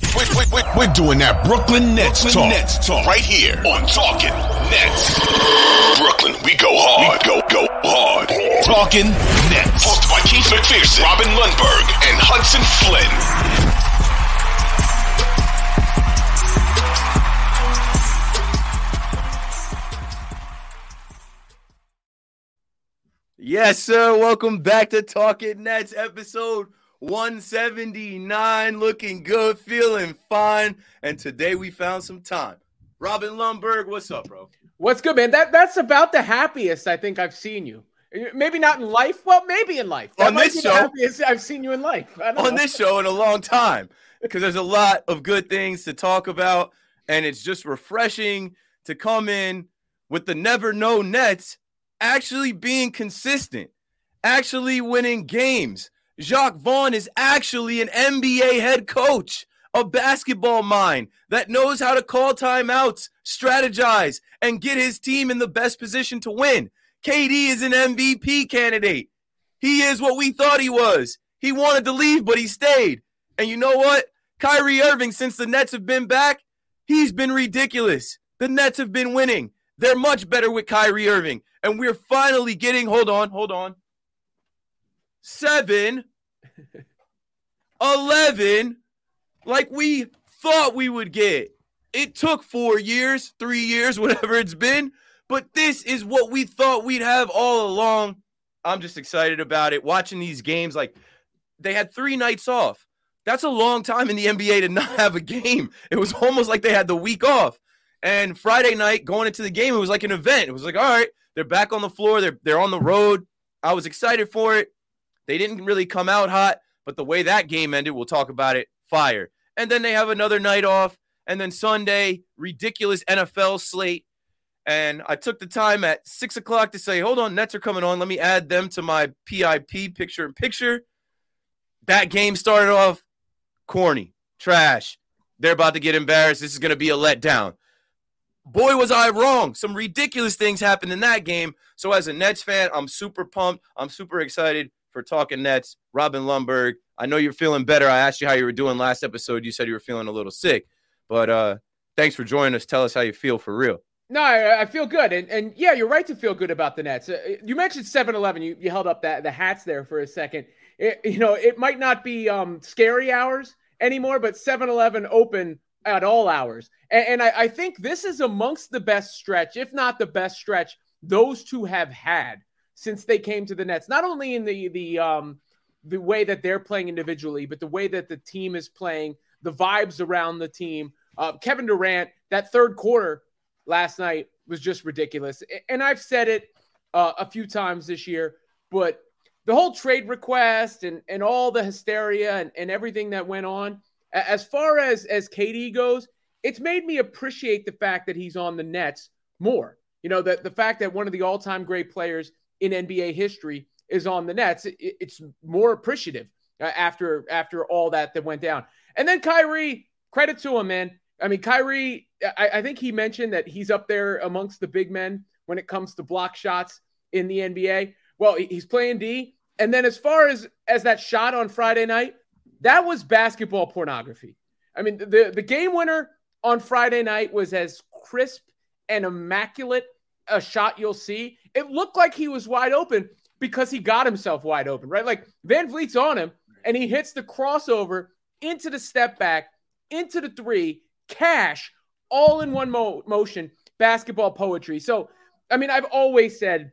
We're, we're, we're, doing that Brooklyn Nets, Brooklyn talk. Nets talk right here on Talking Nets. Brooklyn, we go hard. We go, go hard. Talking Nets. Hosted by Keith McPherson, Robin Lundberg, and Hudson Flynn. Yes, sir. Welcome back to Talking Nets, episode 179. Looking good, feeling fine. And today we found some time. Robin Lundberg, what's up, bro? What's good, man? That that's about the happiest I think I've seen you. Maybe not in life. Well, maybe in life. That on this show, happiest I've seen you in life. On know. this show in a long time, because there's a lot of good things to talk about, and it's just refreshing to come in with the never know Nets actually being consistent, actually winning games. Jacque Vaughn is actually an NBA head coach, a basketball mind that knows how to call timeouts, strategize, and get his team in the best position to win. KD is an MVP candidate. He is what we thought he was. He wanted to leave, but he stayed. And you know what? Kyrie Irving, since the Nets have been back, he's been ridiculous. The Nets have been winning. They're much better with Kyrie Irving. And we're finally getting, hold on, hold on. Seven, 11, like we thought we would get. It took four years, three years, whatever it's been. But this is what we thought we'd have all along. I'm just excited about it. Watching these games, like they had three nights off. That's a long time in the NBA to not have a game. It was almost like they had the week off. And Friday night, going into the game, it was like an event. It was like, all right, they're back on the floor. They're they're on the road. I was excited for it. They didn't really come out hot, but the way that game ended, we'll talk about it. Fire. And then they have another night off. And then Sunday, ridiculous NFL slate. And I took the time at six o'clock to say, hold on, Nets are coming on. Let me add them to my PIP picture in picture. That game started off corny, trash. They're about to get embarrassed. This is going to be a letdown boy, was I wrong. Some ridiculous things happened in that game. So, as a Nets fan, I'm super pumped. I'm super excited for talking Nets. Robin Lundberg, I know you're feeling better. I asked you how you were doing last episode. You said you were feeling a little sick, but uh, thanks for joining us. Tell us how you feel for real. No, I, I feel good, and and yeah, you're right to feel good about the Nets. Uh, you mentioned 7-Eleven. You you held up that the hats there for a second. It, you know, it might not be um, scary hours anymore, but 7-Eleven open at all hours. And, and I, I, think this is amongst the best stretch, if not the best stretch, those two have had since they came to the Nets. Not only in the the um the way that they're playing individually, but the way that the team is playing, the vibes around the team. Uh, Kevin Durant, that third quarter last night was just ridiculous. And I've said it uh, a few times this year, but the whole trade request and, and all the hysteria and, and everything that went on, as far as as KD goes, it's made me appreciate the fact that he's on the Nets more. You know, that the fact that one of the all-time great players in NBA history is on the Nets, it, it's more appreciative uh, after after all that that went down. And then Kyrie, credit to him, man. I mean, Kyrie, I, I think he mentioned that he's up there amongst the big men when it comes to block shots in the NBA. Well, he's playing D, And then as far as as that shot on Friday night, that was basketball pornography. I mean, the the game winner on Friday night was as crisp and immaculate a shot you'll see. It looked like he was wide open because he got himself wide open, right? Like VanVleet's on him and he hits the crossover into the step back, into the three, cash, all in one mo- motion, basketball poetry. So, I mean, I've always said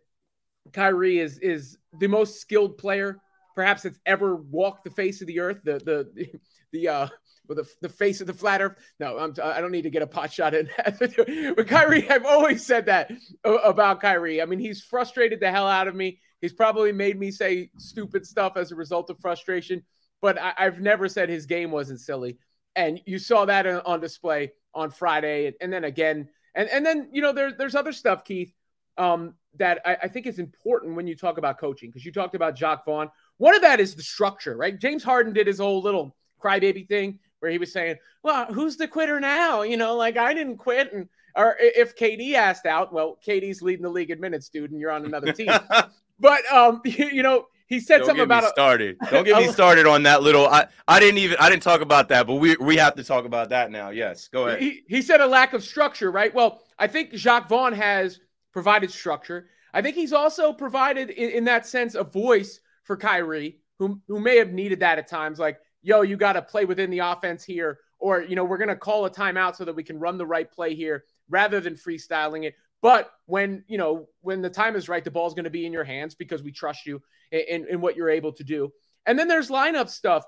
Kyrie is is the most skilled player perhaps that's ever walked the face of the earth. The the the uh with the, the face of the flat earth. No, I'm, I don't need to get a pot shot in. but Kyrie, I've always said that about Kyrie. I mean, he's frustrated the hell out of me. He's probably made me say stupid stuff as a result of frustration, but I, have never said his game wasn't silly. And you saw that on display on Friday, and then again, and and then you know there, there's other stuff, Keith, um, that I, I think is important when you talk about coaching because you talked about Jacque Vaughn. One of that is the structure, right? James Harden did his whole little crybaby thing where he was saying, "Well, who's the quitter now?" You know, like I didn't quit, and or if KD asked out, well, KD's leading the league in minutes, dude, and you're on another team. but um, you, you, know, he said Don't something about me started. Don't get me started on that little. I I didn't even I didn't talk about that, but we we have to talk about that now. Yes, go ahead. He, he said a lack of structure, right? Well, I think Jacque Vaughn has provided structure. I think he's also provided, in, in that sense, a voice for Kyrie, who who may have needed that at times. Like yo, you got to play within the offense here, or, you know, we're going to call a timeout so that we can run the right play here rather than freestyling it. But when, you know, when the time is right, the ball's going to be in your hands because we trust you in, in, in, what you're able to do. And then there's lineup stuff.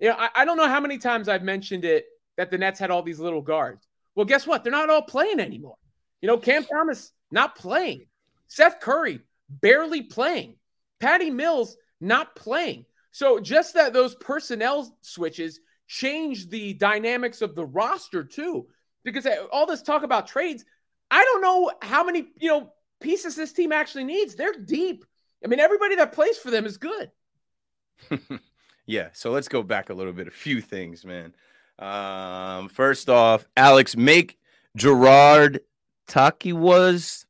You know, I, I don't know how many times I've mentioned it that the Nets had all these little guards. Well, guess what? They're not all playing anymore. You know, Cam Thomas not playing. Seth Curry barely playing. Patty Mills not playing. So just that those personnel switches change the dynamics of the roster too. Because all this talk about trades, I don't know how many, you know, pieces this team actually needs. They're deep. I mean, everybody that plays for them is good. yeah. So let's go back a little bit. A few things, man. Um, first off, Alex, make Gerard Takiwa's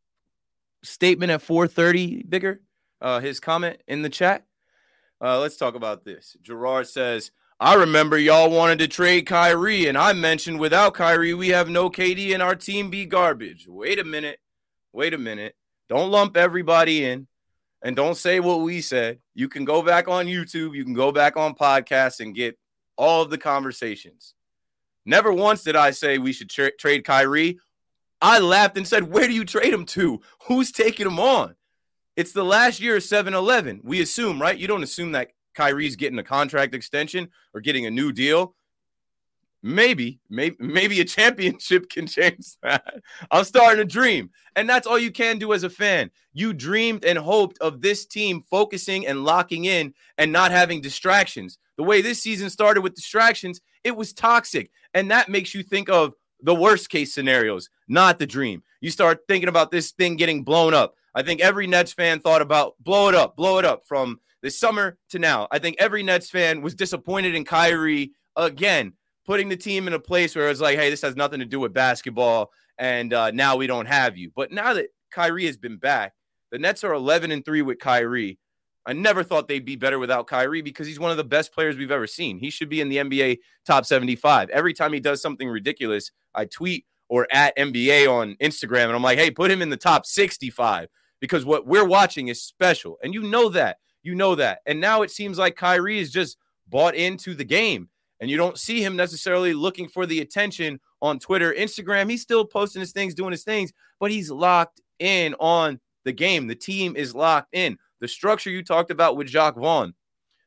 statement at 4:30 bigger. Uh, his comment in the chat. Uh, let's talk about this. Gerard says, I remember y'all wanted to trade Kyrie, and I mentioned without Kyrie, we have no KD and our team be garbage. Wait a minute. Wait a minute. Don't lump everybody in and don't say what we said. You can go back on YouTube, you can go back on podcasts and get all of the conversations. Never once did I say we should tra- trade Kyrie. I laughed and said, Where do you trade him to? Who's taking him on? It's the last year of 7 Eleven. We assume, right? You don't assume that Kyrie's getting a contract extension or getting a new deal. Maybe, maybe, maybe a championship can change that. I'm starting to dream. And that's all you can do as a fan. You dreamed and hoped of this team focusing and locking in and not having distractions. The way this season started with distractions, it was toxic. And that makes you think of the worst case scenarios, not the dream. You start thinking about this thing getting blown up. I think every Nets fan thought about blow it up, blow it up from this summer to now. I think every Nets fan was disappointed in Kyrie again, putting the team in a place where it's like, hey, this has nothing to do with basketball, and uh, now we don't have you. But now that Kyrie has been back, the Nets are 11 and three with Kyrie. I never thought they'd be better without Kyrie because he's one of the best players we've ever seen. He should be in the NBA top 75. Every time he does something ridiculous, I tweet or at NBA on Instagram and I'm like, hey, put him in the top 65 because what we're watching is special. And you know that. You know that. And now it seems like Kyrie is just bought into the game. And you don't see him necessarily looking for the attention on Twitter, Instagram. He's still posting his things, doing his things, but he's locked in on the game. The team is locked in. The structure you talked about with Jacque Vaughn,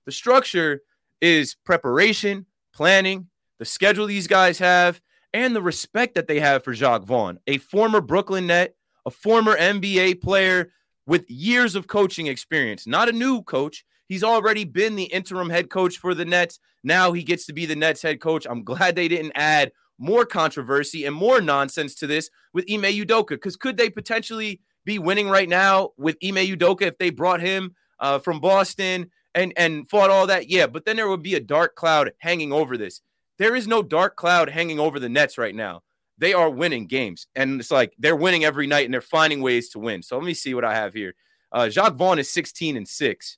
the structure is preparation, planning, the schedule these guys have, and the respect that they have for Jacque Vaughn, a former Brooklyn net a former NBA player with years of coaching experience, not a new coach. He's already been the interim head coach for the Nets. Now he gets to be the Nets head coach. I'm glad they didn't add more controversy and more nonsense to this with Ime Udoka because could they potentially be winning right now with Ime Udoka if they brought him uh, from Boston and and fought all that? Yeah, but then there would be a dark cloud hanging over this. There is no dark cloud hanging over the Nets right now they are winning games. And it's like they're winning every night and they're finding ways to win. So let me see what I have here. Uh, Jacque Vaughn is 16 and 6.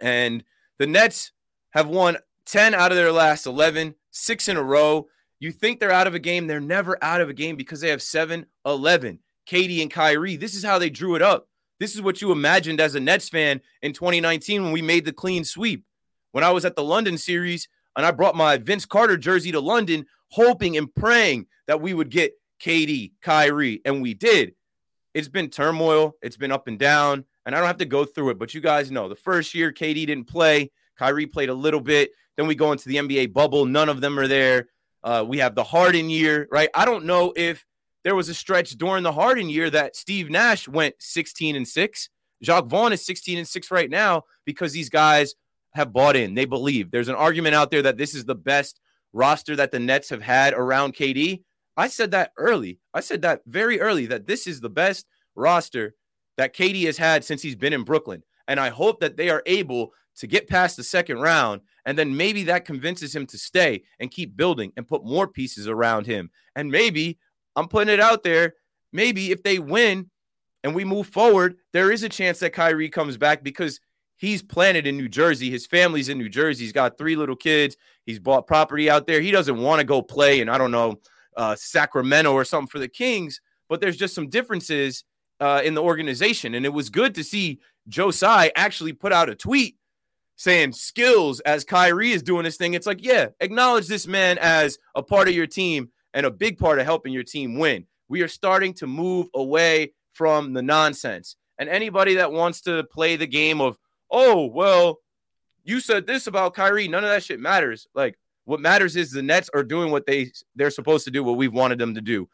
And the Nets have won 10 out of their last 11, six in a row. You think they're out of a game. They're never out of a game because they have 7 11. KD and Kyrie, this is how they drew it up. This is what you imagined as a Nets fan in 2019 when we made the clean sweep. When I was at the London series and I brought my Vince Carter jersey to London, hoping and praying that we would get KD, Kyrie, and we did. It's been turmoil, it's been up and down and I don't have to go through it, but you guys know the first year KD didn't play, Kyrie played a little bit. Then we go into the NBA bubble, none of them are there. Uh, we have the Harden year, right? I don't know if there was a stretch during the Harden year that Steve Nash went 16 and 6. Jacque Vaughn is 16 and 6 right now because these guys have bought in. They believe. There's an argument out there that this is the best roster that the Nets have had around KD. I said that early. I said that very early that this is the best roster that KD has had since he's been in Brooklyn. And I hope that they are able to get past the second round. And then maybe that convinces him to stay and keep building and put more pieces around him. And maybe I'm putting it out there. Maybe if they win and we move forward, there is a chance that Kyrie comes back because he's planted in New Jersey. His family's in New Jersey. He's got three little kids. He's bought property out there. He doesn't want to go play in, I don't know, uh, Sacramento or something for the Kings. But there's just some differences uh, in the organization. And it was good to see Joe Tsai actually put out a tweet saying skills as Kyrie is doing this thing. It's like, yeah, acknowledge this man as a part of your team and a big part of helping your team win. We are starting to move away from the nonsense. And anybody that wants to play the game of, oh, well, you said this about Kyrie, none of that shit matters. Like, what matters is the Nets are doing what they they're supposed to do, what we've wanted them to do.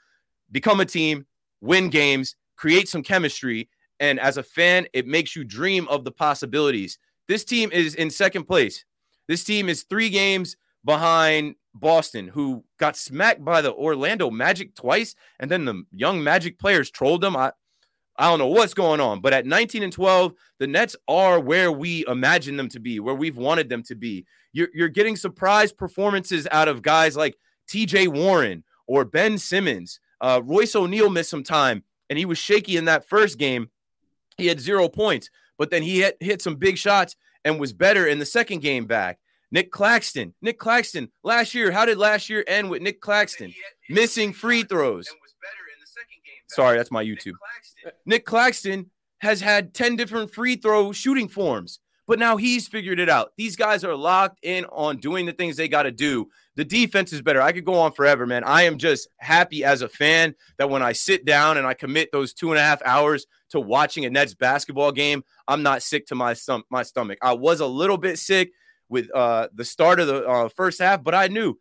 Become a team, win games, create some chemistry. And as a fan, it makes you dream of the possibilities. This team is in second place. This team is three games behind Boston, who got smacked by the Orlando Magic twice, and then the young Magic players trolled them. I, I don't know what's going on, but at 19 and 12, the Nets are where we imagine them to be, where we've wanted them to be. You're, you're getting surprise performances out of guys like TJ Warren or Ben Simmons. Uh, Royce O'Neal missed some time and he was shaky in that first game. He had zero points, but then he hit, hit some big shots and was better in the second game back. Nick Claxton, Nick Claxton, last year, how did last year end with Nick Claxton missing free throws? Sorry, that's my YouTube. Nick Claxton has had 10 different free throw shooting forms, but now he's figured it out. These guys are locked in on doing the things they got to do the defense is better. I could go on forever, man. I am just happy as a fan that when I sit down and I commit those two and a half hours to watching a Nets basketball game, I'm not sick to my my stomach. I was a little bit sick with uh, the start of the uh, first half, but I knew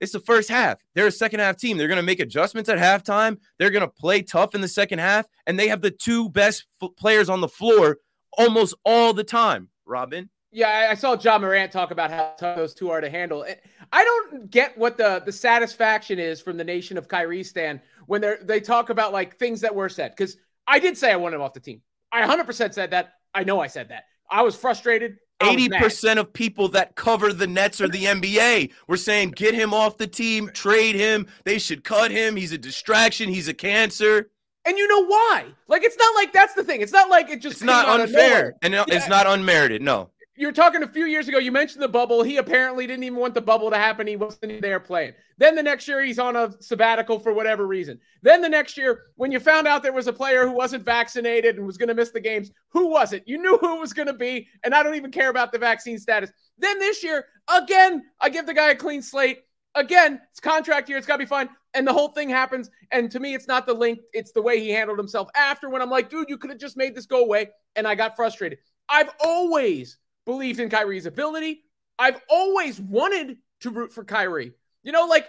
it's the first half. They're a second half team. They're going to make adjustments at halftime. They're going to play tough in the second half, and they have the two best f- players on the floor almost all the time. Robin. Yeah, I saw Ja Morant talk about how tough those two are to handle. I don't get what the the satisfaction is from the nation of Kyrie Stan when they they talk about like things that were said. Because I did say I wanted him off the team. I 100% said that. I know I said that. I was frustrated. Eighty percent of people that cover the Nets or the NBA were saying, "Get him off the team, trade him. They should cut him. He's a distraction. He's a cancer." And you know why? Like it's not like that's the thing. It's not like it just. It's not unfair, and it's yeah. not unmerited. No you were talking a few years ago. You mentioned the bubble. He apparently didn't even want the bubble to happen. He wasn't there playing. Then the next year, he's on a sabbatical for whatever reason. Then the next year, when you found out there was a player who wasn't vaccinated and was going to miss the games, who was it? You knew who it was going to be, and I don't even care about the vaccine status. Then this year, again, I give the guy a clean slate. Again, it's contract year. It's got to be fine. And the whole thing happens. And to me, it's not the link, it's the way he handled himself after when I'm like, dude, you could have just made this go away. And I got frustrated. I've always believed in Kyrie's ability. I've always wanted to root for Kyrie. You know, like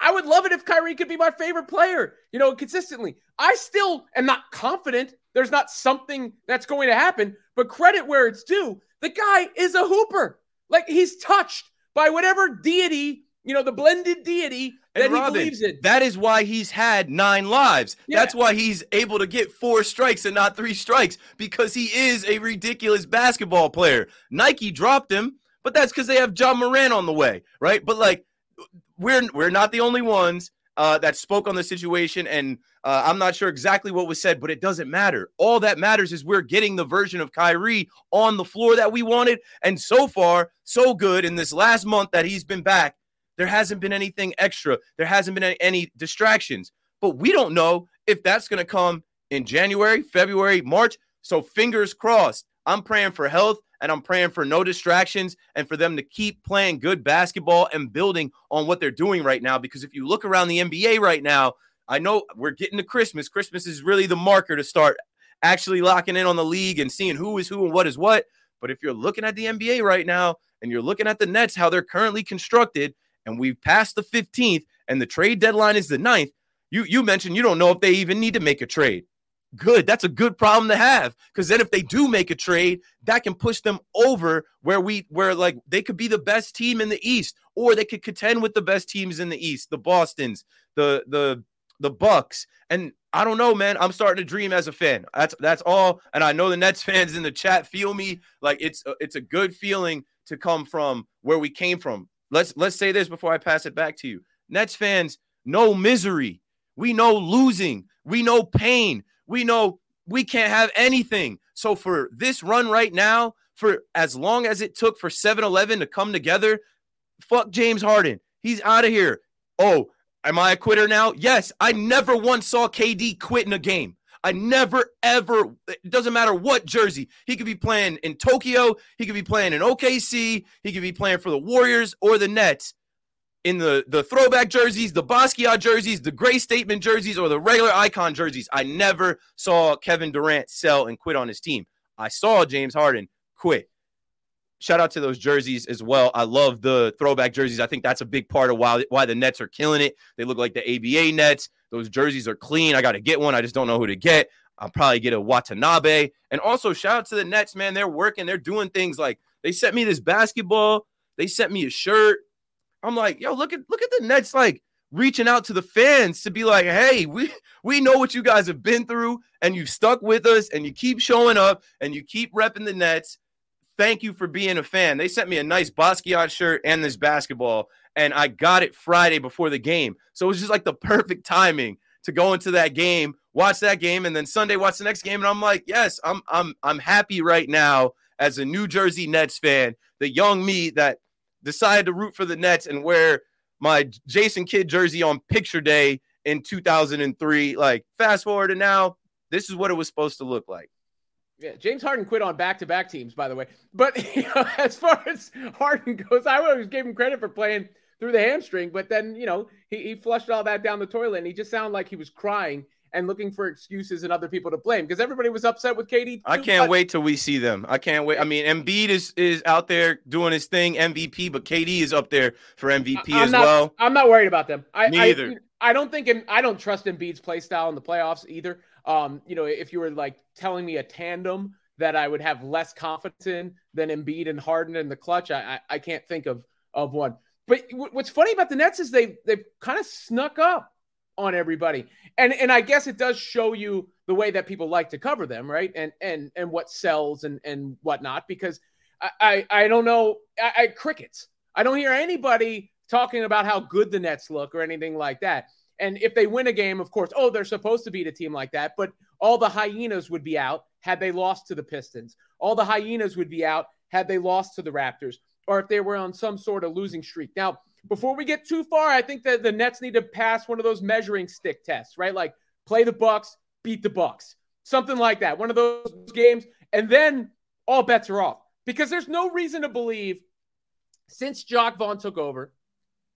I would love it if Kyrie could be my favorite player, you know, consistently. I still am not confident there's not something that's going to happen, but credit where it's due. The guy is a hooper. Like he's touched by whatever deity, you know, the blended deity that And he believes in. that is why he's had nine lives. Yeah. That's why he's able to get four strikes and not three strikes because he is a ridiculous basketball player. Nike dropped him, but that's because they have Ja Morant on the way, right? But like, we're we're not the only ones uh, that spoke on the situation, and uh, I'm not sure exactly what was said, but it doesn't matter. All that matters is we're getting the version of Kyrie on the floor that we wanted, and so far, so good in this last month that he's been back. There hasn't been anything extra. There hasn't been any, distractions. But we don't know if that's going to come in January, February, March. So fingers crossed. I'm praying for health and I'm praying for no distractions and for them to keep playing good basketball and building on what they're doing right now. Because if you look around the NBA right now, I know we're getting to Christmas. Christmas is really the marker to start actually locking in on the league and seeing who is who and what is what. But if you're looking at the NBA right now and you're looking at the Nets, how they're currently constructed, and we've passed the 15th and the trade deadline is the 9th, you you mentioned you don't know if they even need to make a trade. Good. That's a good problem to have because then if they do make a trade, that can push them over where we where like they could be the best team in the East or they could contend with the best teams in the East, the Boston's, the the the Bucks. And I don't know, man. I'm starting to dream as a fan. That's that's all. And I know the Nets fans in the chat feel me. Like it's it's a good feeling to come from where we came from. Let's let's say this before I pass it back to you. Nets fans know misery. We know losing. We know pain. We know we can't have anything. So for this run right now, for as long as it took for 7-Eleven to come together, fuck James Harden. He's out of here. Oh, am I a quitter now? Yes. I never once saw KD quit in a game. I never ever. It doesn't matter what jersey. He could be playing in Tokyo. He could be playing in OKC. He could be playing for the Warriors or the Nets. In the the throwback jerseys, the Basquiat jerseys, the gray statement jerseys, or the regular icon jerseys, I never saw Kevin Durant sell and quit on his team. I saw James Harden quit. Shout out to those jerseys as well. I love the throwback jerseys. I think that's a big part of why why the Nets are killing it. They look like the ABA Nets. Those jerseys are clean. I got to get one. I just don't know who to get. I'll probably get a Watanabe. And also shout out to the Nets, man. They're working. They're doing things like they sent me this basketball. They sent me a shirt. I'm like, yo, look at look at the Nets like reaching out to the fans to be like, hey, we we know what you guys have been through, and you've stuck with us, and you keep showing up, and you keep repping the Nets. Thank you for being a fan. They sent me a nice Basquiat shirt and this basketball, and I got it Friday before the game. So it was just like the perfect timing to go into that game, watch that game, and then Sunday watch the next game. And I'm like, yes, I'm I'm I'm happy right now as a New Jersey Nets fan, the young me that decided to root for the Nets and wear my Jason Kidd jersey on picture day in 2003. Like, fast forward to now, this is what it was supposed to look like. Yeah, James Harden quit on back-to-back teams, by the way. But you know, as far as Harden goes, I always gave him credit for playing through the hamstring, but then you know he, he flushed all that down the toilet, and he just sounded like he was crying and looking for excuses and other people to blame because everybody was upset with KD. I can't but- wait till we see them. I can't wait. I mean, Embiid is is out there doing his thing, MVP, but KD is up there for MVP I'm as not, well. I'm not worried about them. I, Me I, either. I don't think I don't trust Embiid's play style in the playoffs either. Um, you know, if you were like telling me a tandem that I would have less confidence in than Embiid and Harden in the clutch, I I, I can't think of of one. But w- what's funny about the Nets is they they've kind of snuck up on everybody, and and I guess it does show you the way that people like to cover them, right? And and and what sells and and whatnot. Because I I, I don't know I, I crickets. I don't hear anybody talking about how good the Nets look or anything like that. And if they win a game, of course, oh, they're supposed to beat a team like that. But all the hyenas would be out had they lost to the Pistons. All the hyenas would be out had they lost to the Raptors or if they were on some sort of losing streak. Now, before we get too far, I think that the Nets need to pass one of those measuring stick tests, right? Like play the Bucks, beat the Bucks, something like that. One of those games, and then all bets are off because there's no reason to believe since Jacque Vaughn took over,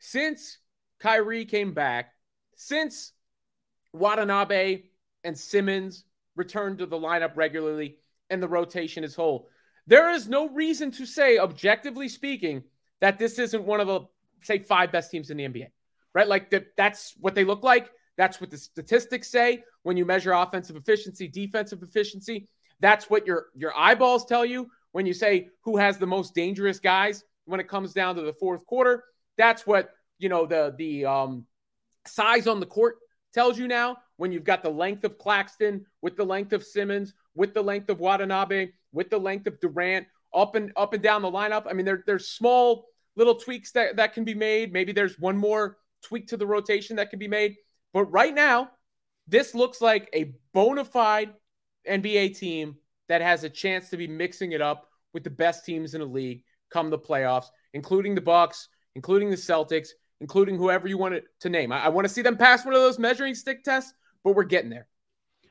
since Kyrie came back, since Watanabe and Simmons returned to the lineup regularly and the rotation is whole. There is no reason to say, objectively speaking, that this isn't one of the say five best teams in the NBA, right? Like that, that's what they look like. That's what the statistics say when you measure offensive efficiency, defensive efficiency. That's what your your eyeballs tell you when you say who has the most dangerous guys when it comes down to the fourth quarter. That's what you know the the um, size on the court tells you now. When you've got the length of Claxton with the length of Simmons, with the length of Watanabe, with the length of Durant, up and up and down the lineup. I mean, there, there's small little tweaks that, that can be made. Maybe there's one more tweak to the rotation that can be made. But right now, this looks like a bona fide NBA team that has a chance to be mixing it up with the best teams in the league come the playoffs, including the Bucks, including the Celtics, including whoever you want to name. I, I want to see them pass one of those measuring stick tests, but we're getting there.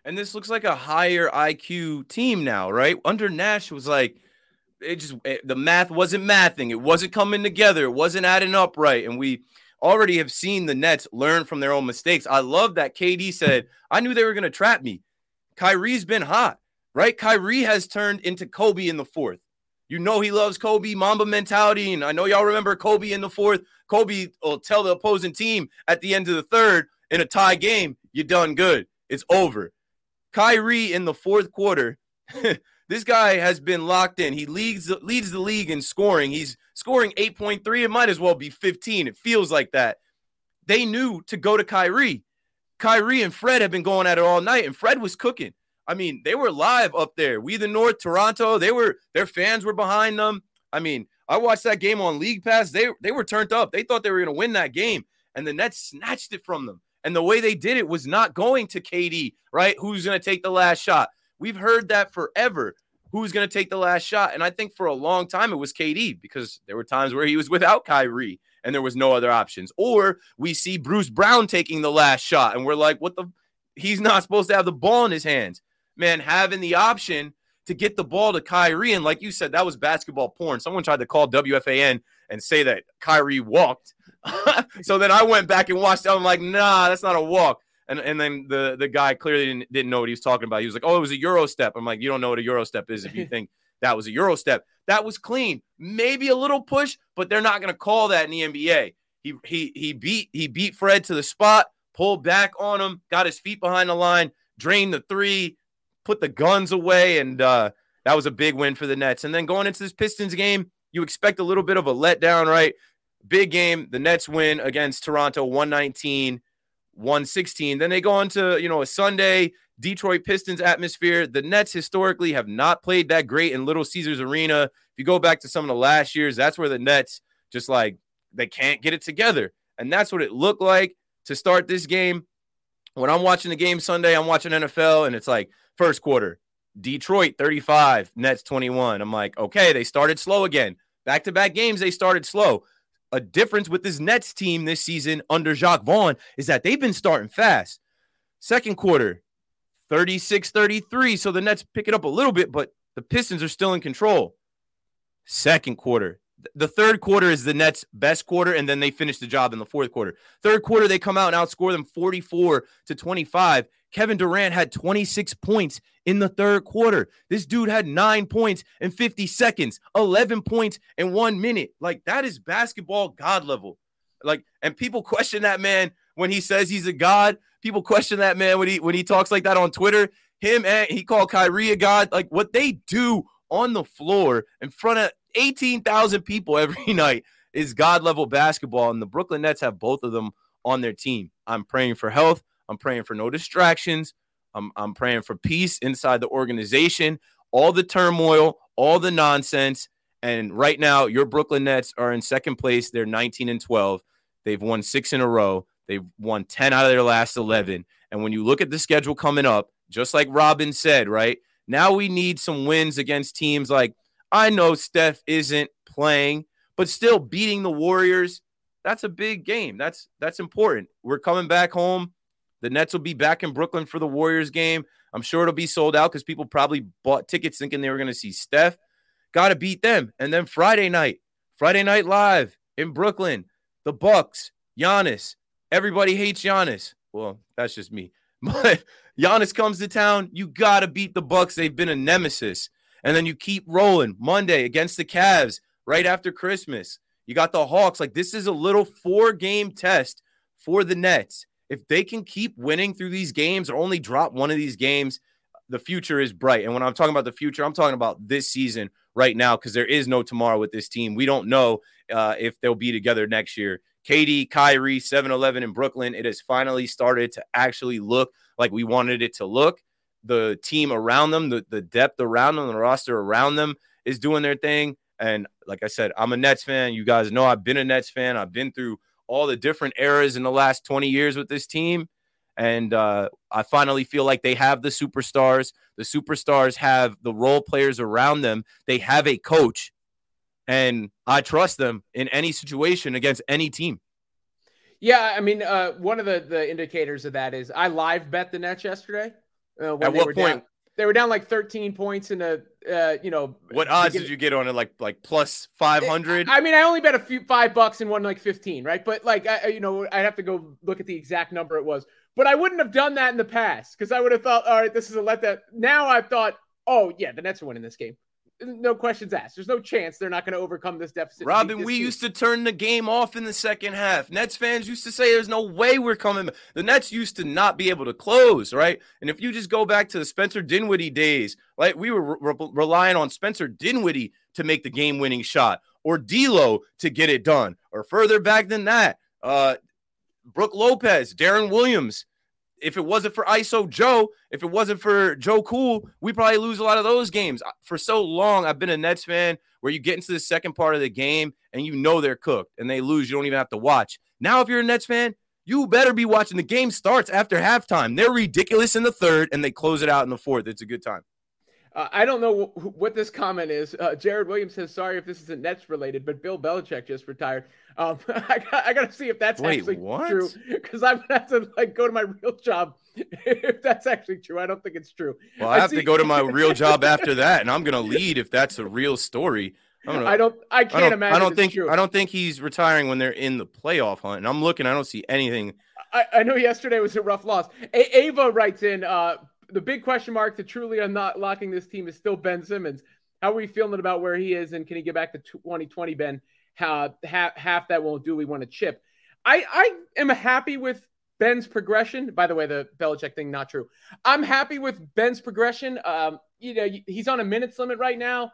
And this looks like a higher IQ team now, right? Under Nash was like it just it, the math wasn't mathing. It wasn't coming together. It wasn't adding up right. And we already have seen the Nets learn from their own mistakes. I love that KD said, I knew they were going to trap me. Kyrie's been hot, right? Kyrie has turned into Kobe in the fourth. You know he loves Kobe, Mamba mentality. And I know y'all remember Kobe in the fourth. Kobe will tell the opposing team at the end of the third in a tie game, you're done good. It's over. Kyrie in the fourth quarter, this guy has been locked in. He leads leads the league in scoring. He's scoring 8.3. It might as well be 15. It feels like that. They knew to go to Kyrie. Kyrie and Fred have been going at it all night, and Fred was cooking. I mean, they were live up there. We the North, Toronto. They were their fans were behind them. I mean, I watched that game on League Pass. They they were turned up. They thought they were going to win that game, and the Nets snatched it from them. And the way they did it was not going to KD, right? Who's going to take the last shot? We've heard that forever. Who's going to take the last shot? And I think for a long time it was KD because there were times where he was without Kyrie and there was no other options. Or we see Bruce Brown taking the last shot and we're like, what the? He's not supposed to have the ball in his hands man, having the option to get the ball to Kyrie. And like you said, that was basketball porn. Someone tried to call WFAN and say that Kyrie walked. so then I went back and watched. I'm like, nah, that's not a walk. And, and then the, the guy clearly didn't, didn't know what he was talking about. He was like, oh, it was a Euro step. I'm like, you don't know what a Euro step is if you think that was a Euro step. That was clean. Maybe a little push, but they're not going to call that in the NBA. He, he, he beat he beat Fred to the spot, pulled back on him, got his feet behind the line, drained the three, put the guns away, and uh, that was a big win for the Nets. And then going into this Pistons game, you expect a little bit of a letdown, right? Big game. The Nets win against Toronto 119, 116. Then they go into, you know, a Sunday Detroit Pistons atmosphere. The Nets historically have not played that great in Little Caesars Arena. If you go back to some of the last years, that's where the Nets just like they can't get it together. And that's what it looked like to start this game. When I'm watching the game Sunday, I'm watching NFL and it's like First quarter, Detroit 35, Nets 21. I'm like, okay, they started slow again. Back to back games, they started slow. A difference with this Nets team this season under Jacque Vaughn is that they've been starting fast. Second quarter, 36 33. So the Nets pick it up a little bit, but the Pistons are still in control. Second quarter, the third quarter is the Nets' best quarter, and then they finish the job in the fourth quarter. Third quarter, they come out and outscore them 44 to 25. Kevin Durant had 26 points in the third quarter. This dude had nine points in 50 seconds, 11 points in one minute. Like, that is basketball god level. Like, and people question that man when he says he's a god. People question that man when he when he talks like that on Twitter. Him and he called Kyrie a god. Like what they do on the floor in front of 18,000 people every night is god level basketball. And the Brooklyn Nets have both of them on their team. I'm praying for health. I'm praying for no distractions. I'm, I'm praying for peace inside the organization, all the turmoil, all the nonsense. And right now, your Brooklyn Nets are in second place. They're 19 and 12. They've won six in a row. They've won 10 out of their last 11. And when you look at the schedule coming up, just like Robin said, right now we need some wins against teams like I know Steph isn't playing, but still beating the Warriors, that's a big game. That's that's important. We're coming back home. The Nets will be back in Brooklyn for the Warriors game. I'm sure it'll be sold out because people probably bought tickets thinking they were going to see Steph. Got to beat them. And then Friday night, Friday night live in Brooklyn, the Bucks, Giannis. Everybody hates Giannis. Well, that's just me. But Giannis comes to town. You got to beat the Bucks. They've been a nemesis and then you keep rolling Monday against the Cavs right after Christmas. You got the Hawks. Like this is a little four game test for the Nets. If they can keep winning through these games or only drop one of these games, the future is bright. And when I'm talking about the future, I'm talking about this season right now because there is no tomorrow with this team. We don't know uh, if they'll be together next year. KD, Kyrie, 7 Eleven in Brooklyn, it has finally started to actually look like we wanted it to look. The team around them, the, the depth around them, the roster around them is doing their thing. And like I said, I'm a Nets fan. You guys know I've been a Nets fan. I've been through all the different eras in the last 20 years with this team. And uh, I finally feel like they have the superstars. The superstars have the role players around them. They have a coach, and I trust them in any situation against any team. Yeah, I mean, uh, one of the the indicators of that is I live bet the Nets yesterday. Uh, At what point? Down, they were down like 13 points in a, uh, you know. What odds did you get on it? Like like plus 500? I mean, I only bet a few five bucks and won like 15, right? But like, I, you know, I'd have to go look at the exact number it was. But I wouldn't have done that in the past because I would have thought, all right, this is a let that. Now I've thought, oh yeah, the Nets are winning this game. No questions asked. There's no chance they're not going to overcome this deficit. Robin, this we team. used to turn the game off in the second half. Nets fans used to say there's no way we're coming. The Nets used to not be able to close, right? And if you just go back to the Spencer Dinwiddie days, like we were re- relying on Spencer Dinwiddie to make the game-winning shot, or D'Lo to get it done, or further back than that, uh, Brook Lopez, Deron Williams. If it wasn't for ISO Joe, if it wasn't for Joe Cool, we probably lose a lot of those games. For so long, I've been a Nets fan where you get into the second part of the game and you know they're cooked and they lose. You don't even have to watch. Now, if you're a Nets fan, you better be watching. The game starts after halftime. They're ridiculous in the third and they close it out in the fourth. It's a good time. Uh, I don't know w- what this comment is. Uh, Jared Williams says, "Sorry if this isn't Nets related, but Bill Belichick just retired." Um, I, got, I got to see if that's Wait, actually what? true because I'm gonna have to like go to my real job if that's actually true. I don't think it's true. Well, I, I have see- to go to my real job after that, and I'm gonna lead if that's a real story. Gonna, I don't. I can't I don't, imagine. I don't think. True. I don't think he's retiring when they're in the playoff hunt. And I'm looking. I don't see anything. I, I know yesterday was a rough loss. A- Ava writes in. Uh, the big question mark to truly unlocking this team is still Ben Simmons. How are we feeling about where he is, and can he get back to 2020, Ben? How half, half that won't do. We want to chip. I I am happy with Ben's progression. By the way, the Belichick thing not true. I'm happy with Ben's progression. Um, you know, he's on a minutes limit right now.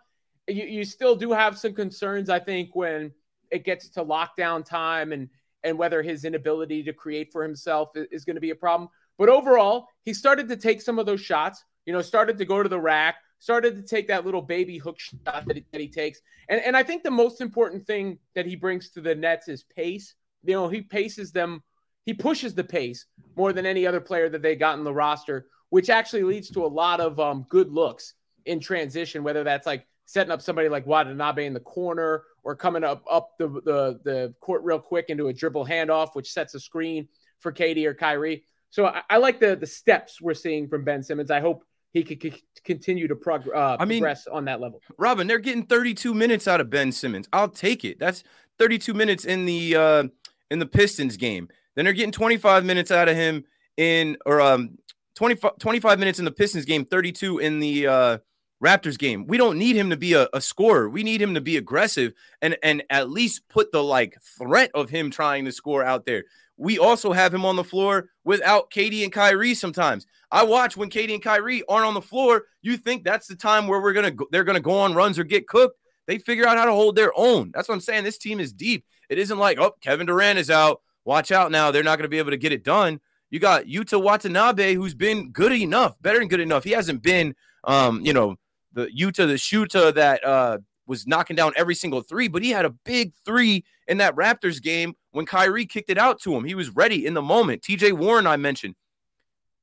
You, you still do have some concerns, I think, when it gets to lockdown time and and whether his inability to create for himself is, is going to be a problem. But overall, he started to take some of those shots, you know, started to go to the rack, started to take that little baby hook shot that he, that he takes. And, and I think the most important thing that he brings to the Nets is pace. You know, he paces them, he pushes the pace more than any other player that they got in the roster, which actually leads to a lot of um, good looks in transition, whether that's like setting up somebody like Watanabe in the corner or coming up up the, the, the court real quick into a dribble handoff, which sets a screen for KD or Kyrie. So I, I, like the the steps we're seeing from Ben Simmons. I hope he could c- continue to prog- uh, I mean, progress on that level. Robin, they're getting 32 minutes out of Ben Simmons. I'll take it. That's 32 minutes in the uh, in the Pistons game. Then they're getting 25 minutes out of him in or um 25, 25 minutes in the Pistons game, 32 in the uh, Raptors game. We don't need him to be a, a, scorer. We need him to be aggressive and and at least put the like threat of him trying to score out there we also have him on the floor without KD and Kyrie sometimes. I watch when KD and Kyrie aren't on the floor, you think that's the time where we're going to they're going to go on runs or get cooked. They figure out how to hold their own. That's what I'm saying. This team is deep. It isn't like, "Oh, Kevin Durant is out. Watch out now. They're not going to be able to get it done." You got Yuta Watanabe who's been good enough, better than good enough. He hasn't been um, you know, the Yuta the shooter that uh was knocking down every single three, but he had a big three in that Raptors game when Kyrie kicked it out to him. He was ready in the moment. TJ Warren, I mentioned,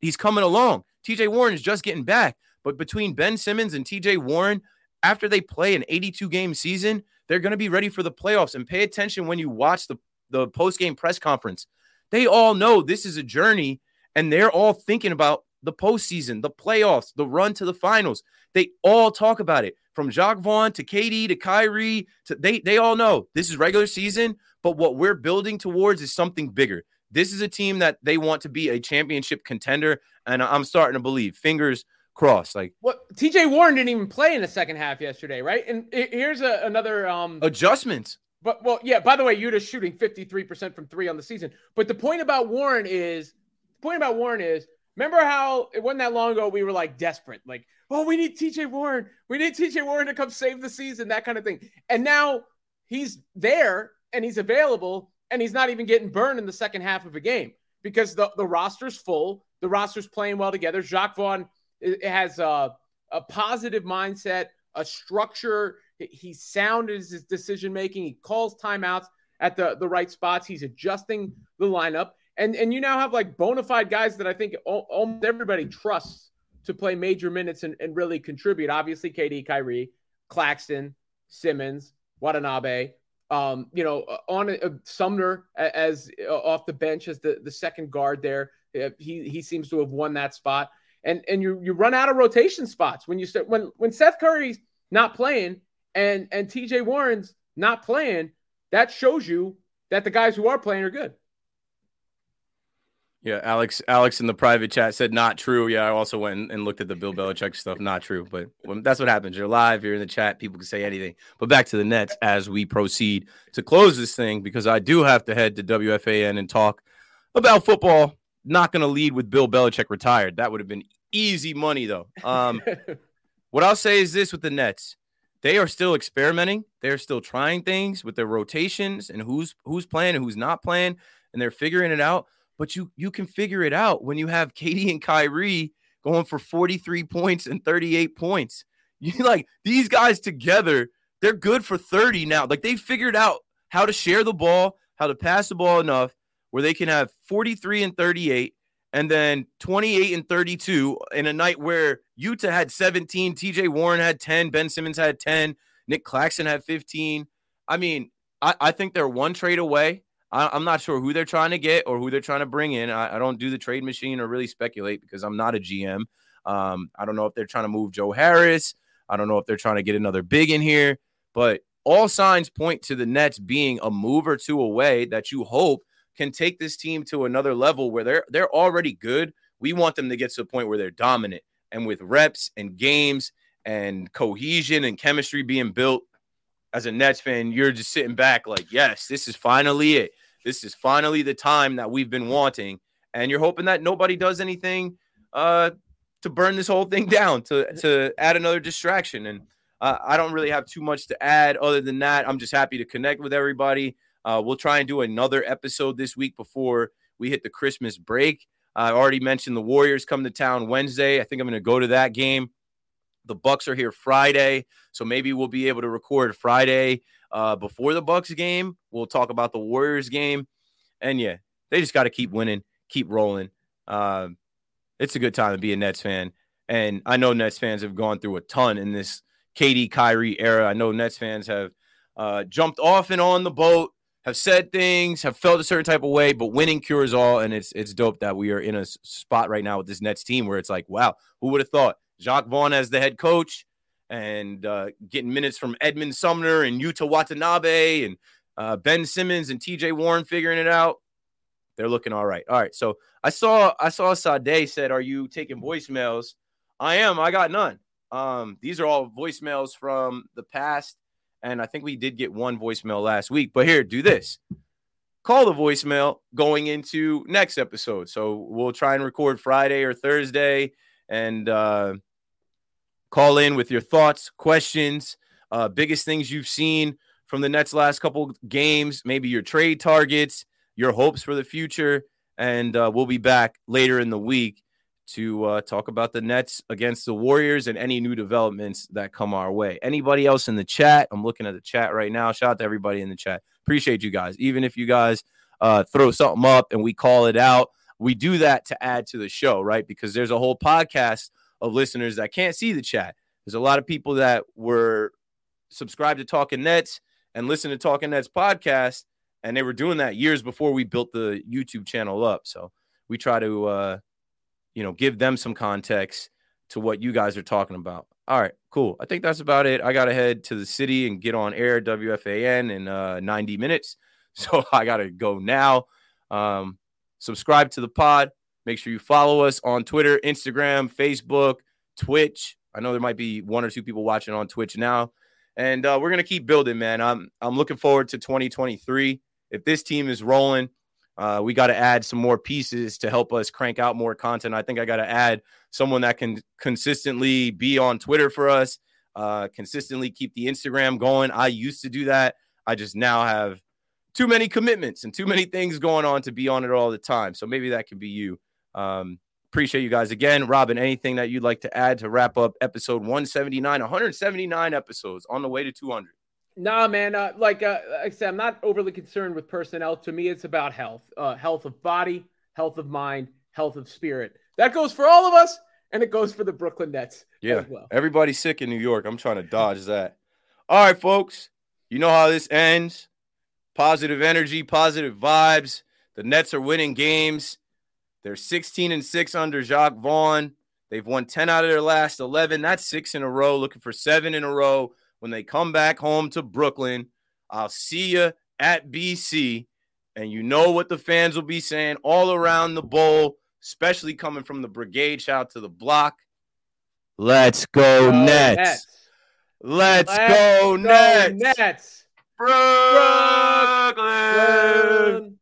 he's coming along. TJ Warren is just getting back. But between Ben Simmons and TJ Warren, after they play an 82 game season, they're going to be ready for the playoffs. And pay attention when you watch the, the post game press conference. They all know this is a journey and they're all thinking about the postseason, the playoffs, the run to the finals. They all talk about it from Jacque Vaughn to KD to Kyrie. To, they, they all know this is regular season, but what we're building towards is something bigger. This is a team that they want to be a championship contender. And I'm starting to believe, fingers crossed. Like what TJ Warren didn't even play in the second half yesterday, right? And here's a, another um adjustment. But well, yeah, by the way, Yuta's shooting 53% from three on the season. But the point about Warren is the point about Warren is Remember how it wasn't that long ago we were like desperate, like, oh, we need TJ Warren. We need TJ Warren to come save the season, that kind of thing. And now he's there and he's available and he's not even getting burned in the second half of a game because the, the roster's full. The roster's playing well together. Jacque Vaughn has a, a positive mindset, a structure. He's sound in his decision making. He calls timeouts at the, the right spots. He's adjusting the lineup. And, and you now have like bona fide guys that I think almost everybody trusts to play major minutes and, and really contribute. Obviously, KD, Kyrie, Claxton, Simmons, Watanabe. Um, you know, uh, on uh, Sumner as uh, off the bench as the, the second guard there. Uh, he he seems to have won that spot. And and you you run out of rotation spots when you start when when Seth Curry's not playing and and TJ Warren's not playing. That shows you that the guys who are playing are good. Yeah, Alex. Alex in the private chat said not true. Yeah, I also went and looked at the Bill Belichick stuff. Not true, but that's what happens. You're live. You're in the chat. People can say anything. But back to the Nets as we proceed to close this thing because I do have to head to WFAN and talk about football. Not going to lead with Bill Belichick retired. That would have been easy money though. Um, what I'll say is this with the Nets: they are still experimenting. They're still trying things with their rotations and who's who's playing and who's not playing, and they're figuring it out but you you can figure it out when you have KD and Kyrie going for 43 points and 38 points. You like these guys together, they're good for 30 now. Like they figured out how to share the ball, how to pass the ball enough where they can have 43 and 38 and then 28 and 32 in a night where Yuta had 17, TJ Warren had 10, Ben Simmons had 10, Nick Claxton had 15. I mean, I, I think they're one trade away I, am not sure who they're trying to get or who they're trying to bring in. I, I, don't do the trade machine or really speculate because I'm not a GM. Um, I don't know if they're trying to move Joe Harris. I don't know if they're trying to get another big in here, but all signs point to the Nets being a move or two away that you hope can take this team to another level where they're they're already good. We want them to get to a point where they're dominant and with reps and games and cohesion and chemistry being built, as a Nets fan, you're just sitting back like, yes, this is finally it. This is finally the time that we've been wanting. And you're hoping that nobody does anything uh, to burn this whole thing down, to, to add another distraction. And uh, I don't really have too much to add other than that. I'm just happy to connect with everybody. Uh, we'll try and do another episode this week before we hit the Christmas break. I already mentioned the Warriors come to town Wednesday. I think I'm going to go to that game. The Bucks are here Friday, so maybe we'll be able to record Friday uh, before the Bucks game. We'll talk about the Warriors game, and yeah, they just got to keep winning, keep rolling. Uh, it's a good time to be a Nets fan, and I know Nets fans have gone through a ton in this KD Kyrie era. I know Nets fans have uh, jumped off and on the boat, have said things, have felt a certain type of way, but winning cures all, and it's it's dope that we are in a spot right now with this Nets team where it's like, wow, who would have thought? Jacque Vaughn as the head coach and uh, getting minutes from Edmund Sumner and Yuta Watanabe and uh, Ben Simmons and TJ Warren figuring it out. They're looking all right. All right. So I saw I saw Sade said, "Are you taking voicemails?" I am. I got none. Um, these are all voicemails from the past, and I think we did get one voicemail last week. But here, do this. Call the voicemail going into next episode. So we'll try and record Friday or Thursday, and uh, Call in with your thoughts, questions, uh, biggest things you've seen from the Nets last couple games, maybe your trade targets, your hopes for the future. And uh, we'll be back later in the week to uh, talk about the Nets against the Warriors and any new developments that come our way. Anybody else in the chat? I'm looking at the chat right now. Shout out to everybody in the chat. Appreciate you guys. Even if you guys uh, throw something up and we call it out, we do that to add to the show, right? Because there's a whole podcast of listeners that can't see the chat. There's a lot of people that were subscribed to Talking Nets and listen to Talking Nets podcast, and they were doing that years before we built the YouTube channel up. So we try to, uh, you know, give them some context to what you guys are talking about. All right, cool. I think that's about it. I got to head to the city and get on air WFAN in uh, 90 minutes. So I got to go now. Um, subscribe to the pod. Make sure you follow us on Twitter, Instagram, Facebook, Twitch. I know there might be one or two people watching on Twitch now. And uh, we're gonna keep building, man. I'm I'm looking forward to 2023. If this team is rolling, Uh, we got to add some more pieces to help us crank out more content. I think I got to add someone that can consistently be on Twitter for us, uh, consistently keep the Instagram going. I used to do that. I just now have too many commitments and too many things going on to be on it all the time. So maybe that could be you. Um, appreciate you guys again. Robin, anything that you'd like to add to wrap up episode 179, 179 episodes on the way to 200? Nah, man. Uh, like, uh, like I said, I'm not overly concerned with personnel. To me, it's about health, uh, health of body, health of mind, health of spirit. That goes for all of us, and it goes for the Brooklyn Nets. Yeah, well. everybody's sick in New York. I'm trying to dodge that. All right, folks. You know how this ends. Positive energy, positive vibes. The Nets are winning games. They're 16 and 6 under Jacque Vaughn. They've won 10 out of their last 11. That's six in a row, looking for seven in a row when they come back home to Brooklyn. I'll see you at BC. And you know what the fans will be saying all around the bowl, especially coming from the brigade. Shout out to the block. Let's go, Go Nets. Nets. Let's, Let's go, go Nets. Nets. Brooklyn.